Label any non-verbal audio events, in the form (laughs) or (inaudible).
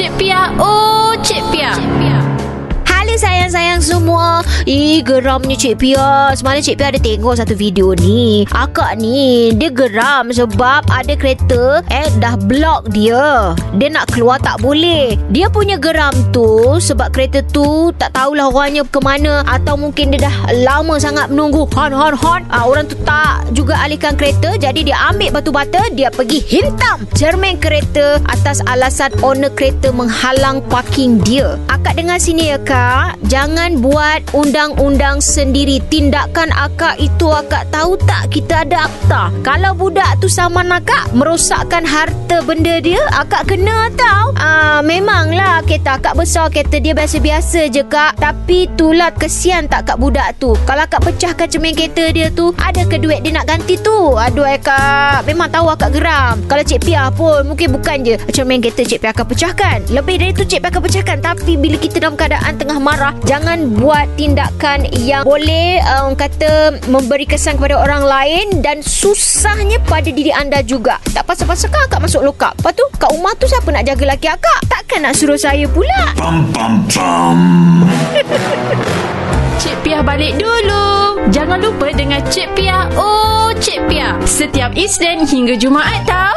Cik Pia, oh semua. Ih geramnya Cik Pia Semalam Cik Pia ada tengok satu video ni. Akak ni Dia geram sebab ada kereta Eh dah block dia. Dia nak keluar tak boleh. Dia punya geram tu Sebab kereta tu Tak tahulah orangnya ke mana Atau mungkin dia dah lama sangat menunggu. Hon hon hon. Ah, Orang tu tak juga alihkan kereta. Jadi dia ambil batu bata Dia pergi hintam cermin kereta Atas alasan owner kereta menghalang parking dia. Akak dengar sini ya kak. Jangan buat undang-undang sendiri. Tindakan akak itu akak tahu tak? Kita ada akta. Kalau budak tu sama akak Merosakkan harta benda dia Akak kena tau ah, Memanglah kereta akak besar Kereta dia biasa-biasa je kak. Tapi itulah kesian tak kak budak tu. Kalau akak pecahkan cermin kereta dia tu Ada ke duit dia nak ganti tu? Aduh eh kak. Memang tahu akak geram. Kalau Cik Pia pun Mungkin bukan je. Cermin kereta Cik Pia akan pecahkan. Lebih dari tu Cik Pia akan pecahkan. Tapi bila kita dalam keadaan tengah marah jangan buat tindakan yang boleh uh, orang kata memberi kesan kepada orang lain dan susahnya pada diri anda juga tak pasal-pasal kan akak masuk lokap lepas tu kat rumah tu siapa nak jaga laki akak takkan nak suruh saya pula Pam pam pam. (laughs) Cik Pia balik dulu. Jangan lupa dengan Cik Pia, oh Cik Pia. Setiap Isnin hingga Jumaat tau.